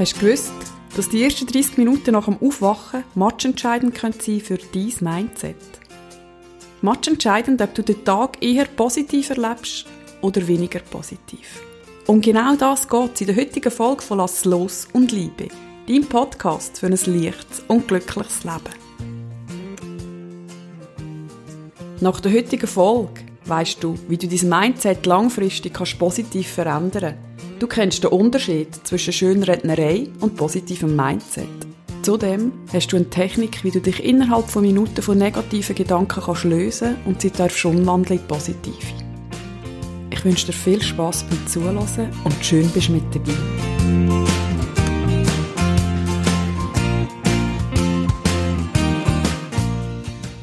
Hast du gewusst, dass die ersten 30 Minuten nach dem Aufwachen matchentscheidend sein können für dein Mindset? Matchentscheidend, ob du den Tag eher positiv erlebst oder weniger positiv. Um genau das geht in der heutigen Folge von Lass los und Liebe, dein Podcast für ein leichtes und glückliches Leben. Nach der heutigen Folge weißt du, wie du dein Mindset langfristig kannst positiv verändern kannst Du kennst den Unterschied zwischen Schönrednerei und positivem Mindset. Zudem hast du eine Technik, wie du dich innerhalb von Minuten von negativen Gedanken kannst lösen und sie darfst umwandeln in positive. Ich wünsche dir viel Spaß beim Zuhören und schön bist mit dabei.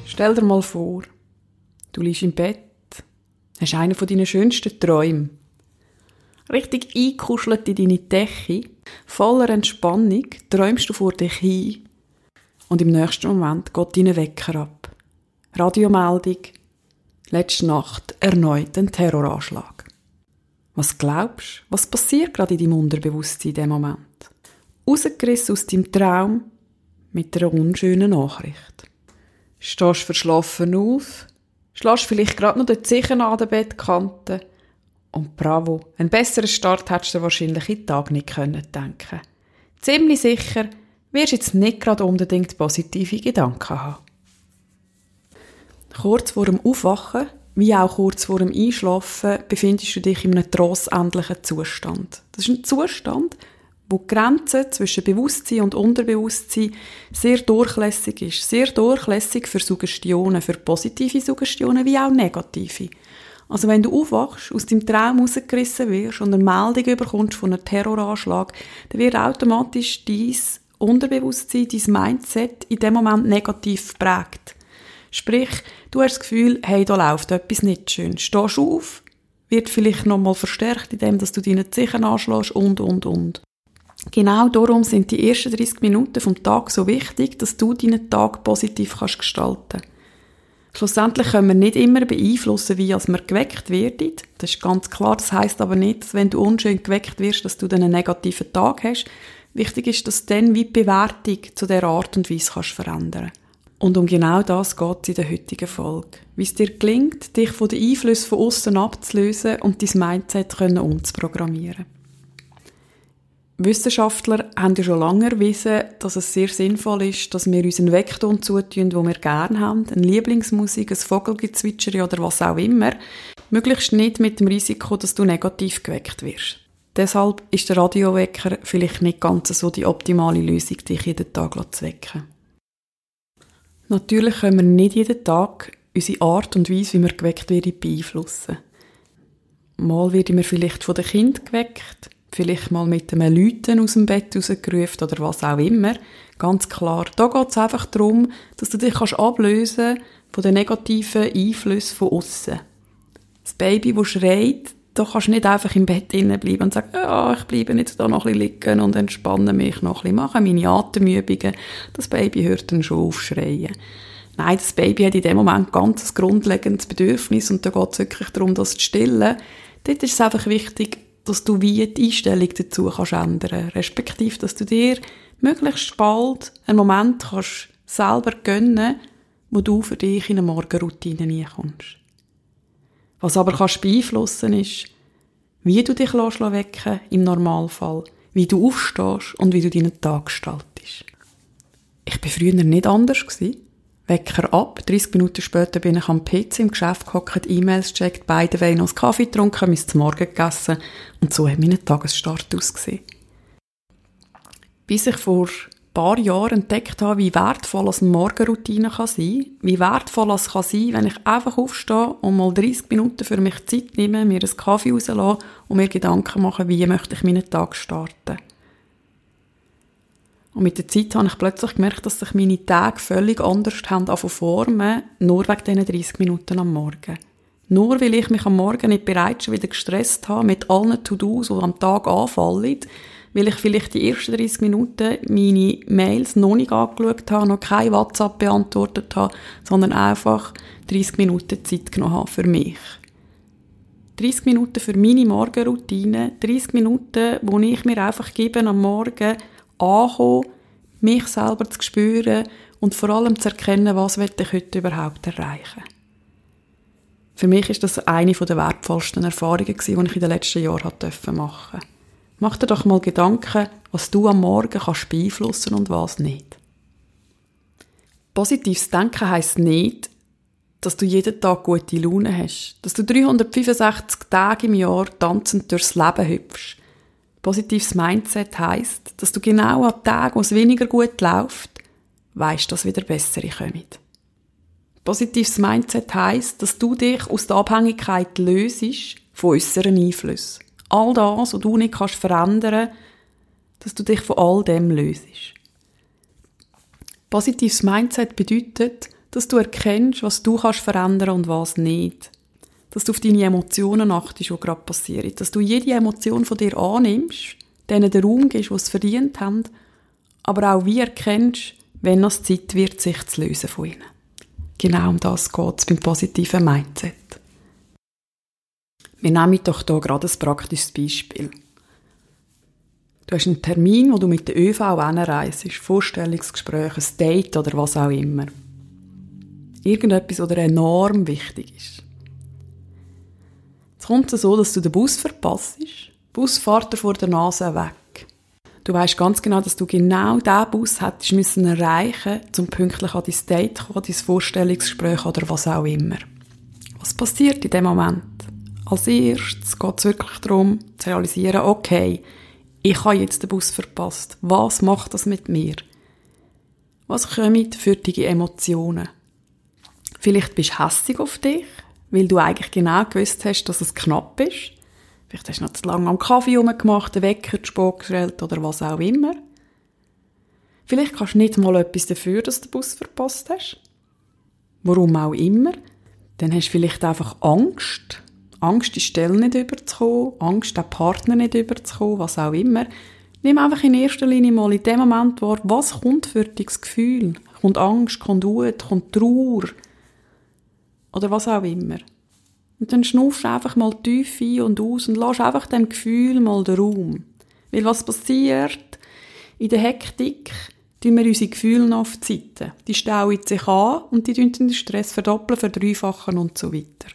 Stell dir mal vor, du liegst im Bett, hast einen von deinen schönsten Träumen richtig eingekuschelt in deine Decke, voller Entspannung, träumst du vor dich hin und im nächsten Moment geht dein Wecker ab. Radiomeldung, letzte Nacht erneut ein Terroranschlag. Was glaubst du, was passiert gerade in deinem Unterbewusstsein in dem Moment? Rausgerissen aus deinem Traum mit einer unschönen Nachricht. Stehst verschlafen auf, schlägst vielleicht gerade noch den Zeichen an der Bettkante und bravo, einen besseren Start hättest du wahrscheinlich in den Tag nicht können denken. Ziemlich sicher wirst du jetzt nicht gerade unbedingt positive Gedanken haben. Kurz vor dem Aufwachen, wie auch kurz vor dem Einschlafen, befindest du dich in einem trossähnlichen Zustand. Das ist ein Zustand, wo die Grenze zwischen Bewusstsein und Unterbewusstsein sehr durchlässig ist. Sehr durchlässig für Suggestionen, für positive Suggestionen wie auch negative. Also wenn du aufwachst, aus deinem Traum rausgerissen wirst und eine Meldung bekommst von einem Terroranschlag, dann wird automatisch dein Unterbewusstsein, dein Mindset in dem Moment negativ geprägt. Sprich, du hast das Gefühl, hey, da läuft etwas nicht schön. Stehst auf, wird vielleicht nochmal verstärkt, indem du deine Zeichen anschlägst und, und, und. Genau darum sind die ersten 30 Minuten vom Tag so wichtig, dass du deinen Tag positiv kannst gestalten. Schlussendlich können wir nicht immer beeinflussen, wie als wir geweckt werden. Das ist ganz klar. Das heißt aber nicht, dass wenn du unschön geweckt wirst, dass du dann einen negativen Tag hast. Wichtig ist, dass dann wie die Bewertung zu der Art und Weise kannst verändern. Und um genau das geht es in der heutigen Folge. Wie es dir gelingt, dich von den Einflüssen von außen abzulösen und dein Mindset umzuprogrammieren. Wissenschaftler haben ja schon lange erwiesen, dass es sehr sinnvoll ist, dass wir uns einen Vektor zutun, wo wir gerne haben, eine Lieblingsmusik, ein Vogelgezwitscher oder was auch immer, möglichst nicht mit dem Risiko, dass du negativ geweckt wirst. Deshalb ist der Radiowecker vielleicht nicht ganz so die optimale Lösung, dich jeden Tag zu wecken. Natürlich können wir nicht jeden Tag unsere Art und Weise, wie wir geweckt werden, beeinflussen. Mal werden wir vielleicht von den Kind geweckt, vielleicht mal mit einem Leuten aus dem Bett rausgerufen oder was auch immer. Ganz klar, da geht es einfach darum, dass du dich kannst ablösen von den negativen Einflüssen von außen. Das Baby, das schreit, da kannst du nicht einfach im Bett bleiben und sagen, ja, ich bleibe jetzt da noch ein bisschen liegen und entspanne mich noch ein bisschen, mache meine Atemübungen. Das Baby hört dann schon auf schreien. Nein, das Baby hat in dem Moment ganz ein grundlegendes Bedürfnis und da geht es wirklich darum, das zu stillen. Dort ist es einfach wichtig, dass du wie die Einstellung dazu kannst ändern, respektive, dass du dir möglichst bald einen Moment kannst selber gönnen, wo du für dich in eine Morgenroutine reinkommst. Was aber kannst beeinflussen ist, wie du dich wecken im Normalfall, wie du aufstehst und wie du deinen Tag gestaltest. Ich war früher nicht anders gewesen. Wecker ab. 30 Minuten später bin ich am PC im Geschäft gehockt, E-Mails gecheckt, beide Wein noch Kaffee getrunken, mein zum Morgen gegessen und so hat mein Tagesstart ausgesehen. Bis ich vor ein paar Jahren entdeckt habe, wie wertvoll eine Morgenroutine kann sein, wie wertvoll es kann sein, wenn ich einfach aufstehe und mal 30 Minuten für mich Zeit nehme, mir einen Kaffee rauslasse und mir Gedanken mache, wie möchte ich meinen Tag starten. Und mit der Zeit habe ich plötzlich gemerkt, dass sich meine Tage völlig anders haben formen, nur wegen diesen 30 Minuten am Morgen. Nur weil ich mich am Morgen nicht bereits schon wieder gestresst habe mit allen To-Dos, die am Tag anfallen, weil ich vielleicht die ersten 30 Minuten meine Mails noch nicht angeschaut habe, noch kein WhatsApp beantwortet habe, sondern einfach 30 Minuten Zeit genommen habe für mich. 30 Minuten für meine Morgenroutine, 30 Minuten, wo ich mir einfach gebe am Morgen ankommen, mich selber zu spüren und vor allem zu erkennen, was will ich heute überhaupt erreichen. Für mich ist das eine der wertvollsten Erfahrungen die ich in den letzten Jahren machen durfte. Mach dir doch mal Gedanken, was du am Morgen kannst beeinflussen und was nicht. Positives Denken heisst nicht, dass du jeden Tag gute Laune hast, dass du 365 Tage im Jahr tanzend durchs Leben hüpfst. Positives Mindset heisst, dass du genau an Tagen, wo es weniger gut läuft, weißt, dass wieder bessere kommen. Positives Mindset heisst, dass du dich aus der Abhängigkeit löst von äußeren Einflüssen. All das, was du nicht kannst verändern, dass du dich von all dem löst. Positives Mindset bedeutet, dass du erkennst, was du kannst verändern und was nicht. Dass du auf deine Emotionen achtest, die gerade passieren. Dass du jede Emotion von dir annimmst, denen den Raum gibst, was verdient haben, aber auch wie erkennst, wenn es Zeit wird, sich zu lösen von ihnen. Genau um das geht es beim positiven Mindset. Wir nehmen doch hier gerade ein praktisches Beispiel. Du hast einen Termin, wo du mit der ÖV anreist, Vorstellungsgespräch, ein Date oder was auch immer. Irgendetwas, was dir enorm wichtig ist. Kommt es so, dass du den Bus verpasst. Bus dir vor der Nase weg. Du weißt ganz genau, dass du genau diesen Bus hättest müssen erreichen um pünktlich an dein Date zu kommen, dein Vorstellungsgespräch oder was auch immer. Was passiert in dem Moment? Als erstes geht es wirklich darum, zu realisieren, okay, ich habe jetzt den Bus verpasst. Was macht das mit mir? Was kommen für die Emotionen? Vielleicht bist du hässig auf dich, weil du eigentlich genau gewusst hast, dass es knapp ist. Vielleicht hast du noch zu lange am Kaffee rumgemacht, den Wecker zu spät gestellt oder was auch immer. Vielleicht kannst du nicht mal etwas dafür, dass du den Bus verpasst hast. Warum auch immer. Dann hast du vielleicht einfach Angst, Angst, die Stelle nicht überzukommen, Angst, den Partner nicht überzukommen, was auch immer. Nimm einfach in erster Linie mal in dem Moment wahr, was kommt für dich das Gefühl? Kommt Angst, kommt Wut, kommt Trauer? Oder was auch immer. Und dann schnuffst du einfach mal tief ein und aus und lass einfach dem Gefühl mal den Raum. Weil was passiert? In der Hektik tun wir unsere Gefühle noch auf die Seite. Die stauen sich an und die tun den Stress verdoppeln, verdreifachen und so weiter.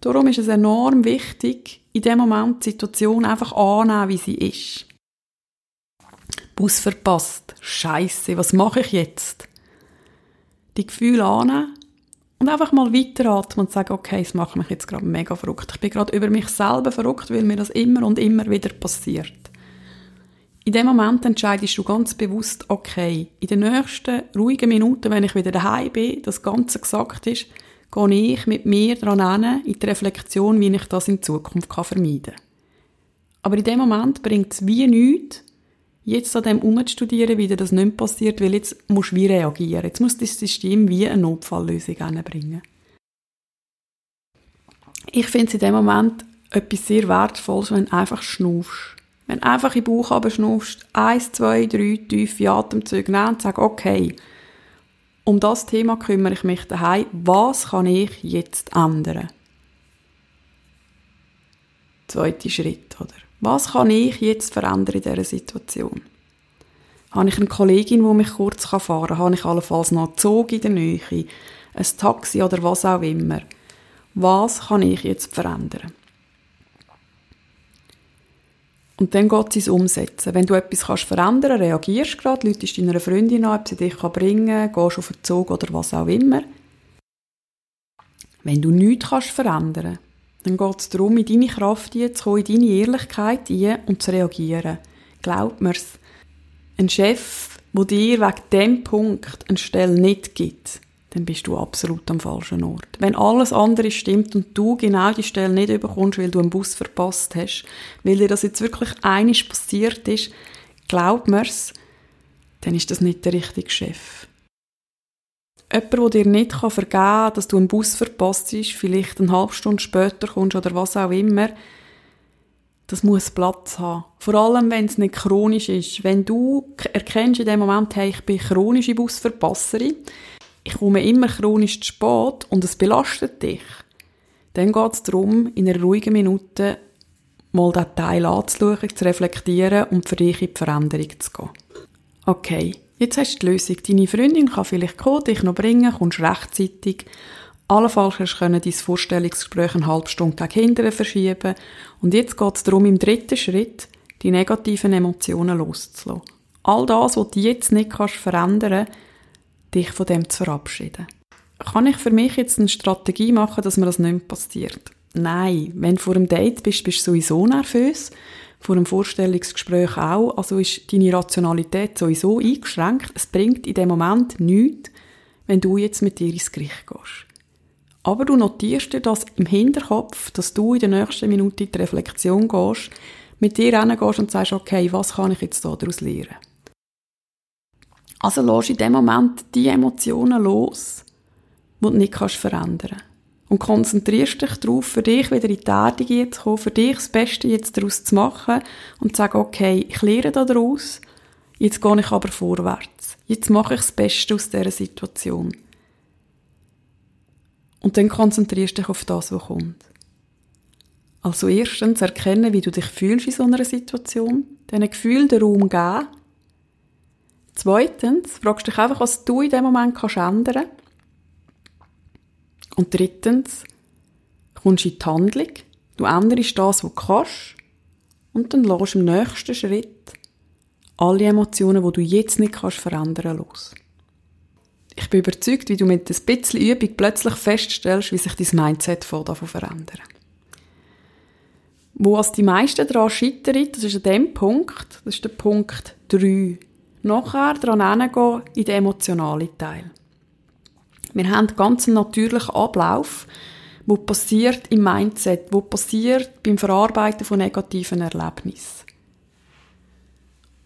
Darum ist es enorm wichtig, in dem Moment die Situation einfach annehmen, wie sie ist. Bus verpasst. Scheiße, was mache ich jetzt? Die Gefühle annehmen und einfach mal weiteratmen und sagen, okay, es macht mich jetzt gerade mega verrückt. Ich bin gerade über mich selber verrückt, weil mir das immer und immer wieder passiert. In dem Moment entscheidest du ganz bewusst, okay, in den nächsten ruhigen Minuten, wenn ich wieder daheim bin, das Ganze gesagt ist, gehe ich mit mir daran hin, in die Reflexion, wie ich das in Zukunft vermeiden kann. Aber in dem Moment bringt es wie nichts, jetzt an dem umzustudieren, wie das nicht passiert, weil jetzt musst du wie reagieren. Jetzt muss das System wie eine Notfalllösung bringen. Ich finde es in dem Moment etwas sehr Wertvolles, wenn du einfach schnaufst. Wenn du einfach in den Bauch schnaufst, eins, zwei, drei tiefe Atemzüge nimmst und sagst, okay, um das Thema kümmere ich mich daheim. Was kann ich jetzt ändern? Zweiter Schritt, oder? Was kann ich jetzt verändern in dieser Situation? Habe ich eine Kollegin, die mich kurz fahren kann? Habe ich allenfalls noch einen Zug in der Nähe? Ein Taxi oder was auch immer? Was kann ich jetzt verändern? Und dann geht es ins Umsetzen. Wenn du etwas kannst verändern kannst, reagierst du gerade, läutest deiner Freundin an, ob sie dich bringen kann, gehst auf den Zug oder was auch immer. Wenn du nichts kannst verändern dann geht es darum, in deine Kraft zu kommen, in deine Ehrlichkeit ein und zu reagieren. Glaub mir's. Ein Chef, der dir wegen dem Punkt eine Stelle nicht gibt, dann bist du absolut am falschen Ort. Wenn alles andere stimmt und du genau die Stelle nicht überkommst, weil du einen Bus verpasst hast, weil dir das jetzt wirklich einiges passiert ist, glaub mir's, dann ist das nicht der richtige Chef. Jemand, der dir nicht vergeben kann, dass du einen Bus verpasst hast, vielleicht eine halbe Stunde später kommst oder was auch immer, das muss Platz haben. Vor allem, wenn es nicht chronisch ist. Wenn du erkennst in dem Moment, hey, ich bin chronische Busverpasserin, ich komme immer chronisch zu spät und es belastet dich, dann geht es darum, in einer ruhigen Minute mal diesen Teil anzuschauen, zu reflektieren und für dich in die Veränderung zu gehen. Okay, jetzt hast du die Lösung. Deine Freundin kann vielleicht kommen, dich noch bringen, kommst rechtzeitig. Allenfalls hast du dein Vorstellungsgespräch eine halbe Stunde gegen hinterher verschieben. Und jetzt geht es darum, im dritten Schritt die negativen Emotionen loszulassen. All das, was du jetzt nicht kannst verändern dich von dem zu verabschieden. Kann ich für mich jetzt eine Strategie machen, dass mir das nicht passiert? Nein, wenn du vor einem Date bist, bist du sowieso nervös. Vor einem Vorstellungsgespräch auch. Also ist deine Rationalität sowieso eingeschränkt. Es bringt in dem Moment nichts, wenn du jetzt mit dir ins Gericht gehst. Aber du notierst dir das im Hinterkopf, dass du in der nächsten Minute in die Reflexion gehst, mit dir gehst und sagst, okay, was kann ich jetzt daraus lernen? Also lass in dem Moment die Emotionen los, die du nicht verändern kannst. Und konzentrierst dich darauf, für dich wieder in die Tätigkeit zu kommen, für dich das Beste jetzt daraus zu machen und zu sagen, okay, ich lehre daraus, jetzt gehe ich aber vorwärts. Jetzt mache ich das Beste aus dieser Situation. Und dann konzentrierst du dich auf das, was kommt. Also erstens erkennen, wie du dich fühlst in so einer Situation, diesen Gefühl den Raum geben. Zweitens fragst du dich einfach, was du in dem Moment kannst ändern Und drittens kommst du in die Handlung, du änderst das, was du kannst und dann lässt im nächsten Schritt alle Emotionen, die du jetzt nicht kannst verändern, los. Ich bin überzeugt, wie du mit ein bisschen Übung plötzlich feststellst, wie sich dein Mindset von davon verändert. Wo als die meisten daran scheitern, das ist an dem Punkt, das ist der Punkt 3. Nachher daran hingehen in den emotionalen Teil. Wir haben ganz einen natürlichen Ablauf, wo passiert im Mindset, wo passiert beim Verarbeiten von negativen Erlebnissen.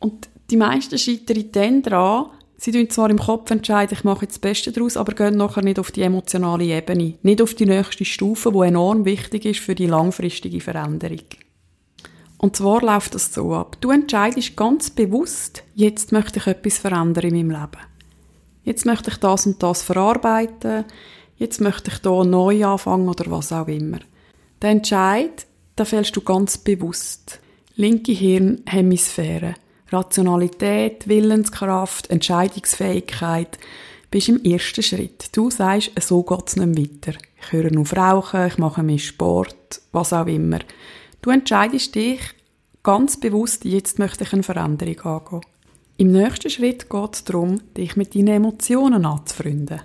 Und die meisten scheitern dann daran, Sie entscheiden zwar im Kopf, entscheiden, ich mache jetzt das Beste daraus, aber gehen nachher nicht auf die emotionale Ebene. Nicht auf die nächste Stufe, die enorm wichtig ist für die langfristige Veränderung. Und zwar läuft das so ab. Du entscheidest ganz bewusst, jetzt möchte ich etwas verändern in meinem Leben. Jetzt möchte ich das und das verarbeiten. Jetzt möchte ich da neu anfangen oder was auch immer. Der Entscheid, da fällst du ganz bewusst. Linke Hirnhemisphäre. Rationalität, Willenskraft, Entscheidungsfähigkeit, bist im ersten Schritt. Du sagst, so geht's nicht weiter. Ich höre auf Rauchen, ich mache mehr Sport, was auch immer. Du entscheidest dich ganz bewusst, jetzt möchte ich eine Veränderung angehen. Im nächsten Schritt geht es darum, dich mit deinen Emotionen anzufreunden.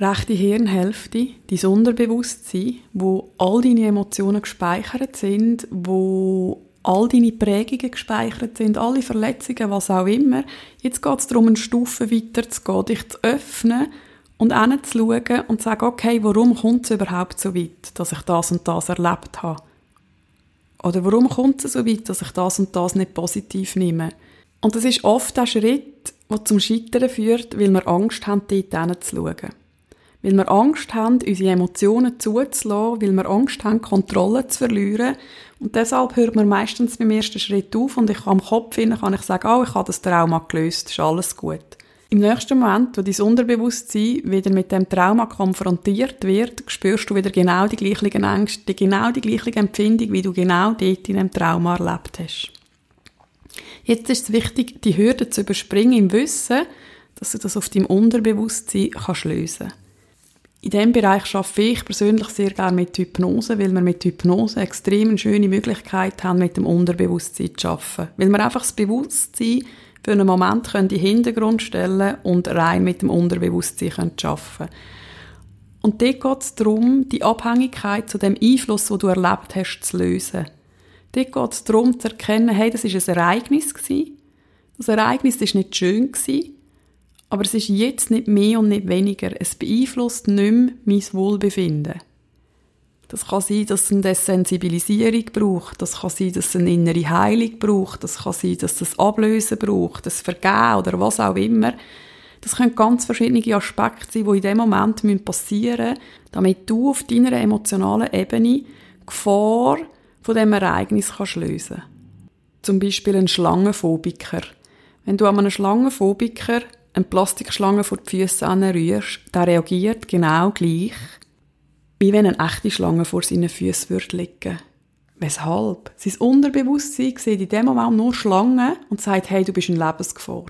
Rechte Hirnhälfte, dein Unterbewusstsein, wo all deine Emotionen gespeichert sind, wo all deine Prägungen gespeichert sind, alle Verletzungen, was auch immer. Jetzt geht es darum, eine Stufe weiter zu gehen, dich zu öffnen und hinzuschauen und zu sagen, okay, warum kommt es überhaupt so weit, dass ich das und das erlebt habe? Oder warum kommt es so weit, dass ich das und das nicht positiv nehme? Und das ist oft der Schritt, der zum Scheitern führt, weil wir Angst haben, dort hinzuschauen. Weil wir Angst haben, unsere Emotionen zuzulassen, weil wir Angst haben, Kontrolle zu verlieren. Und deshalb hört man meistens beim ersten Schritt auf und ich am Kopf hin kann ich sagen, oh, ich habe das Trauma gelöst, ist alles gut. Im nächsten Moment, wo dein Unterbewusstsein wieder mit dem Trauma konfrontiert wird, spürst du wieder genau die gleichen Ängste, genau die gleiche Empfindung, wie du genau dort in dem Trauma erlebt hast. Jetzt ist es wichtig, die Hürde zu überspringen im Wissen, dass du das auf deinem Unterbewusstsein kannst lösen kannst. In diesem Bereich arbeite ich persönlich sehr gerne mit Hypnose, weil wir mit Hypnose extrem schöne Möglichkeit haben, mit dem Unterbewusstsein zu arbeiten. Weil wir einfach das Bewusstsein für einen Moment in den Hintergrund stellen und rein mit dem Unterbewusstsein arbeiten können. Und dort geht es darum, die Abhängigkeit zu dem Einfluss, den du erlebt hast, zu lösen. Dort geht es darum, zu erkennen, hey, das war ein Ereignis. Das Ereignis war nicht schön. Aber es ist jetzt nicht mehr und nicht weniger. Es beeinflusst nicht mehr mein Wohlbefinden. Das kann sein, dass es eine Desensibilisierung braucht. Das kann sein, dass es eine innere Heilung braucht. Das kann sein, dass es Ablösen braucht, das Vergehen oder was auch immer. Das können ganz verschiedene Aspekte sein, die in dem Moment passieren müssen, damit du auf deiner emotionalen Ebene Gefahr von dem Ereignis kannst lösen. Zum Beispiel ein Schlangenphobiker. Wenn du an einem Schlangenphobiker eine Plastikschlange vor die Füße anrührst, der reagiert genau gleich, Wie wenn eine echte Schlange vor seinen Füßen würde liegen. Weshalb? Sein Unterbewusstsein sieht in dem Moment nur Schlangen und sagt, hey, du bist in Lebensgefahr.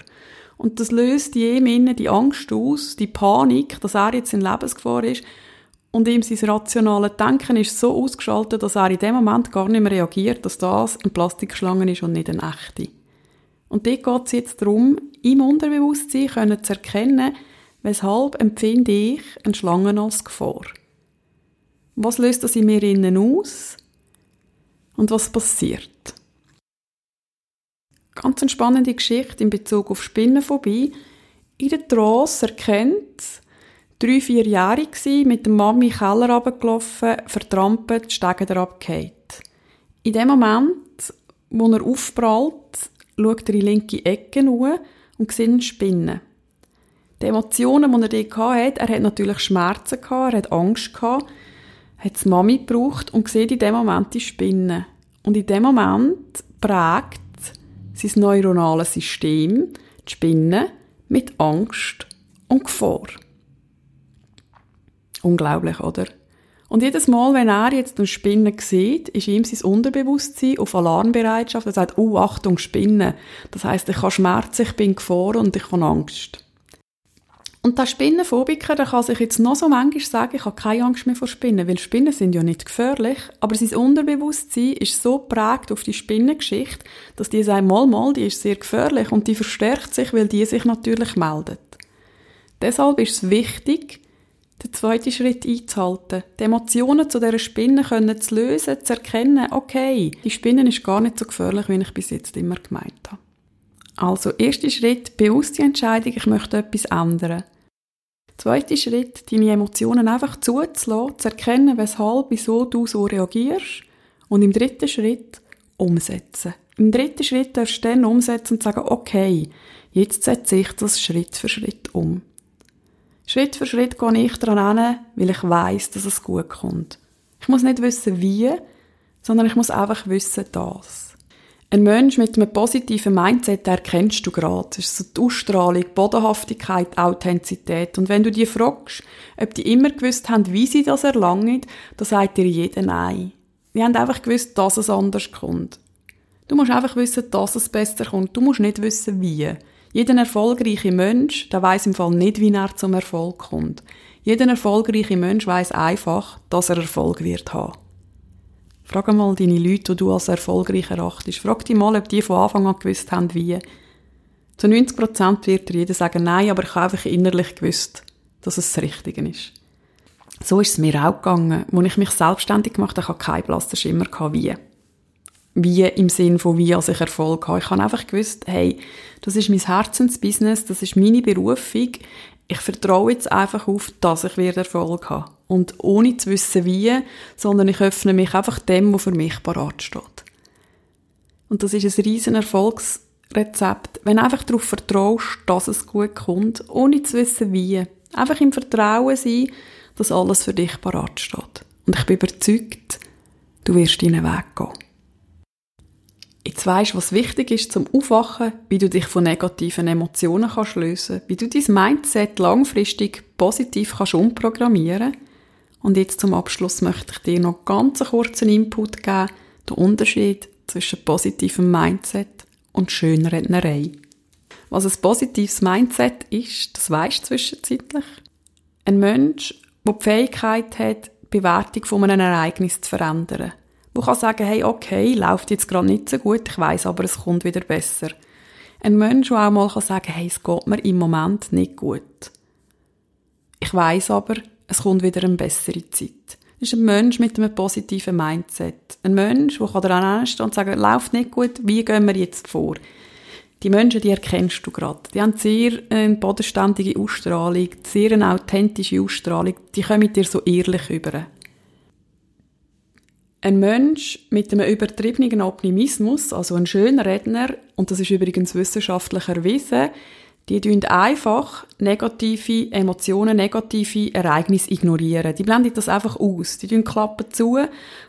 Und das löst in ihm die Angst aus, die Panik, dass er jetzt in Lebensgefahr ist. Und ihm sein rationales Denken ist so ausgeschaltet, dass er in dem Moment gar nicht mehr reagiert, dass das eine Plastikschlange ist und nicht eine echte. Und dort geht es jetzt darum, im Unterbewusstsein können zu erkennen, weshalb empfinde ich eine Schlange als Gefahr. Was löst das in mir innen aus? Und was passiert? Ganz eine spannende Geschichte in Bezug auf Spinnenphobie. In der Trance erkennt drei, vier Jahre gsi, mit der Mami in den Keller runtergelaufen, vertrampelt, die Stege herabgefallen. In dem Moment, wo er aufprallt, schaut er in die linke Ecke nur und sieht Spinnen. Die Emotionen, die er dort hatte, er hat natürlich Schmerzen gehabt, er hat Angst gehabt, hat die Mami gebraucht und sieht in dem Moment die Spinnen. Und in dem Moment prägt sein neuronales System die Spinnen mit Angst und Gefahr. Unglaublich, oder? Und jedes Mal, wenn er jetzt eine Spinne sieht, ist ihm sein Unterbewusstsein auf Alarmbereitschaft. Er sagt, oh, Achtung, Spinne. Das heißt, ich habe Schmerzen, ich bin Gefahr und ich habe Angst. Und der Spinnenphobiker, der kann sich jetzt noch so manchmal sagen, ich habe keine Angst mehr vor Spinnen, weil Spinnen sind ja nicht gefährlich, aber sein Unterbewusstsein ist so prägt auf die Spinnengeschichte, dass die sagen, mal, mal, die ist sehr gefährlich und die verstärkt sich, weil die sich natürlich meldet. Deshalb ist es wichtig, den zweiten Schritt einzuhalten, die Emotionen zu dieser Spinne können zu lösen, zu erkennen, okay, die Spinne ist gar nicht so gefährlich, wie ich bis jetzt immer gemeint habe. Also, erster Schritt, bewusste Entscheidung, ich möchte etwas ändern. Zweiter Schritt, deine Emotionen einfach zuzulassen, zu erkennen, weshalb, wieso du so reagierst. Und im dritten Schritt, umsetzen. Im dritten Schritt darfst du dann umsetzen und sagen, okay, jetzt setze ich das Schritt für Schritt um. Schritt für Schritt gehe ich daran hin, weil ich weiß, dass es gut kommt. Ich muss nicht wissen, wie, sondern ich muss einfach wissen, dass. Ein Mensch mit einem positiven Mindset, erkennst du gerade. Das ist so die Ausstrahlung, Bodenhaftigkeit, Authentizität. Und wenn du die fragst, ob die immer gewusst haben, wie sie das erlangen, dann sagt dir jeder Nein. Die haben einfach gewusst, dass es anders kommt. Du musst einfach wissen, dass es besser kommt. Du musst nicht wissen, wie. Jeder erfolgreiche Mensch, der weiß im Fall nicht, wie er zum Erfolg kommt. Jeder erfolgreiche Mensch weiß einfach, dass er Erfolg wird haben. Frag mal deine Leute, die du als erfolgreich erachtest. Frag die mal, ob die von Anfang an gewusst haben, wie. Zu 90 Prozent wird dir jeder sagen, nein, aber ich habe einfach innerlich gewusst, dass es das Richtige ist. So ist es mir auch gegangen. Als ich mich selbstständig gemacht habe, ich keinen blassen Schimmer, wie. Wie im Sinn von, wie als ich Erfolg habe. Ich habe einfach gewusst, hey, das ist mein Herzensbusiness, das ist meine Berufung. Ich vertraue jetzt einfach auf, dass ich wieder Erfolg habe. Und ohne zu wissen wie, sondern ich öffne mich einfach dem, was für mich parat steht. Und das ist ein riesen Erfolgsrezept, wenn du einfach darauf vertraust, dass es gut kommt, ohne zu wissen wie. Einfach im Vertrauen sein, dass alles für dich parat steht. Und ich bin überzeugt, du wirst deinen Weg gehen. Jetzt weisst, was wichtig ist zum Aufwachen, wie du dich von negativen Emotionen kannst lösen, wie du dein Mindset langfristig positiv kannst umprogrammieren und jetzt zum Abschluss möchte ich dir noch ganz einen kurzen Input geben, den Unterschied zwischen positivem Mindset und Schönrednerei. Was ein positives Mindset ist, das weisst zwischenzeitlich. Ein Mensch, der die Fähigkeit hat, die Bewertung von einem Ereignis zu verändern. Wo kann sagen, hey, okay, läuft jetzt gerade nicht so gut, ich weiß aber, es kommt wieder besser. Ein Mensch, der auch mal sagen kann hey, es geht mir im Moment nicht gut. Ich weiß aber, es kommt wieder eine bessere Zeit. Das ist ein Mensch mit einem positiven Mindset. Ein Mensch, der daran stehen und sagen, läuft nicht gut, wie gehen wir jetzt vor? Die Menschen, die erkennst du gerade. Die haben sehr eine bodenständige Ausstrahlung, sehr eine authentische Ausstrahlung. Die kommen mit dir so ehrlich über. Ein Mensch mit einem übertriebenen Optimismus, also ein schöner Redner, und das ist übrigens wissenschaftlich erwiesen, die tun einfach negative Emotionen, negative Ereignisse ignorieren. Die blenden das einfach aus. Die tun Klappen zu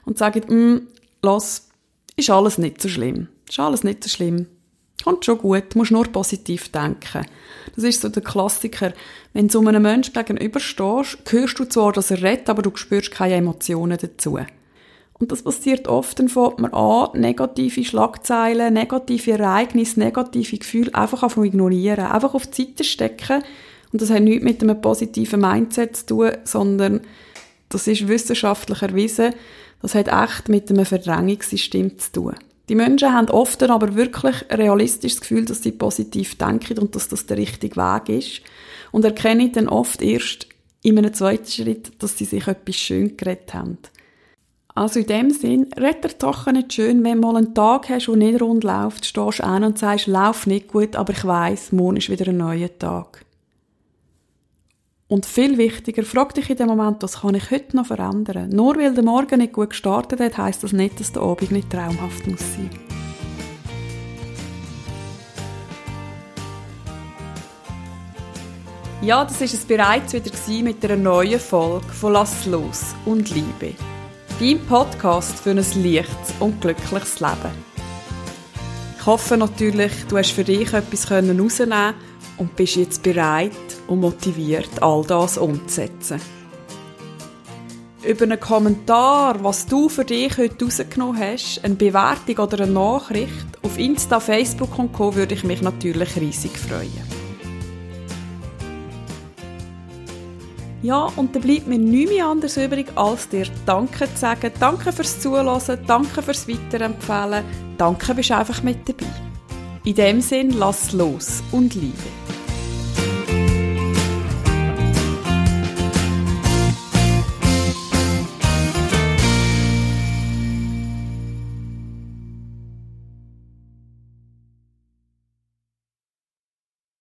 und sagen, mm, lass, ist alles nicht so schlimm. Ist alles nicht so schlimm. Kommt schon gut, musst nur positiv denken. Das ist so der Klassiker. Wenn du einem Menschen gegenüberstehst, hörst du zwar, dass er redet, aber du spürst keine Emotionen dazu. Und das passiert oft, dann fängt man an, negative Schlagzeilen, negative Ereignisse, negative Gefühle einfach auf ignorieren, einfach auf die Seite stecken. Und das hat nichts mit einem positiven Mindset zu tun, sondern das ist wissenschaftlich erwiesen, das hat echt mit einem Verdrängungssystem zu tun. Die Menschen haben oft aber wirklich realistisch das Gefühl, dass sie positiv denken und dass das der richtige Weg ist. Und erkennen dann oft erst in einem zweiten Schritt, dass sie sich etwas schön geredet haben. Also in dem Sinn, red dir doch nicht schön, wenn du mal einen Tag hast, der nicht rund läuft, stehst du an und sagst, lauf nicht gut, aber ich weiss, morgen ist wieder ein neuer Tag. Und viel wichtiger, frag dich in dem Moment, was kann ich heute noch verändern? Nur weil der Morgen nicht gut gestartet hat, heisst das nicht, dass der Abend nicht traumhaft muss sein. Ja, das ist es bereits wieder mit einer neuen Folge von Lass los und Liebe. Dein Podcast für ein leichtes und glückliches Leben. Ich hoffe natürlich, du hast für dich etwas herausnehmen und bist jetzt bereit und motiviert, all das umzusetzen. Über einen Kommentar, was du für dich heute rausgenommen hast, eine Bewertung oder eine Nachricht auf Insta, Facebook und Co. würde ich mich natürlich riesig freuen. Ja, und da bleibt mir nichts mehr anderes übrig, als dir Danke zu sagen. Danke fürs Zuhören, danke fürs Weiterempfehlen, danke bist einfach mit dabei. In dem Sinn, lass los und liebe.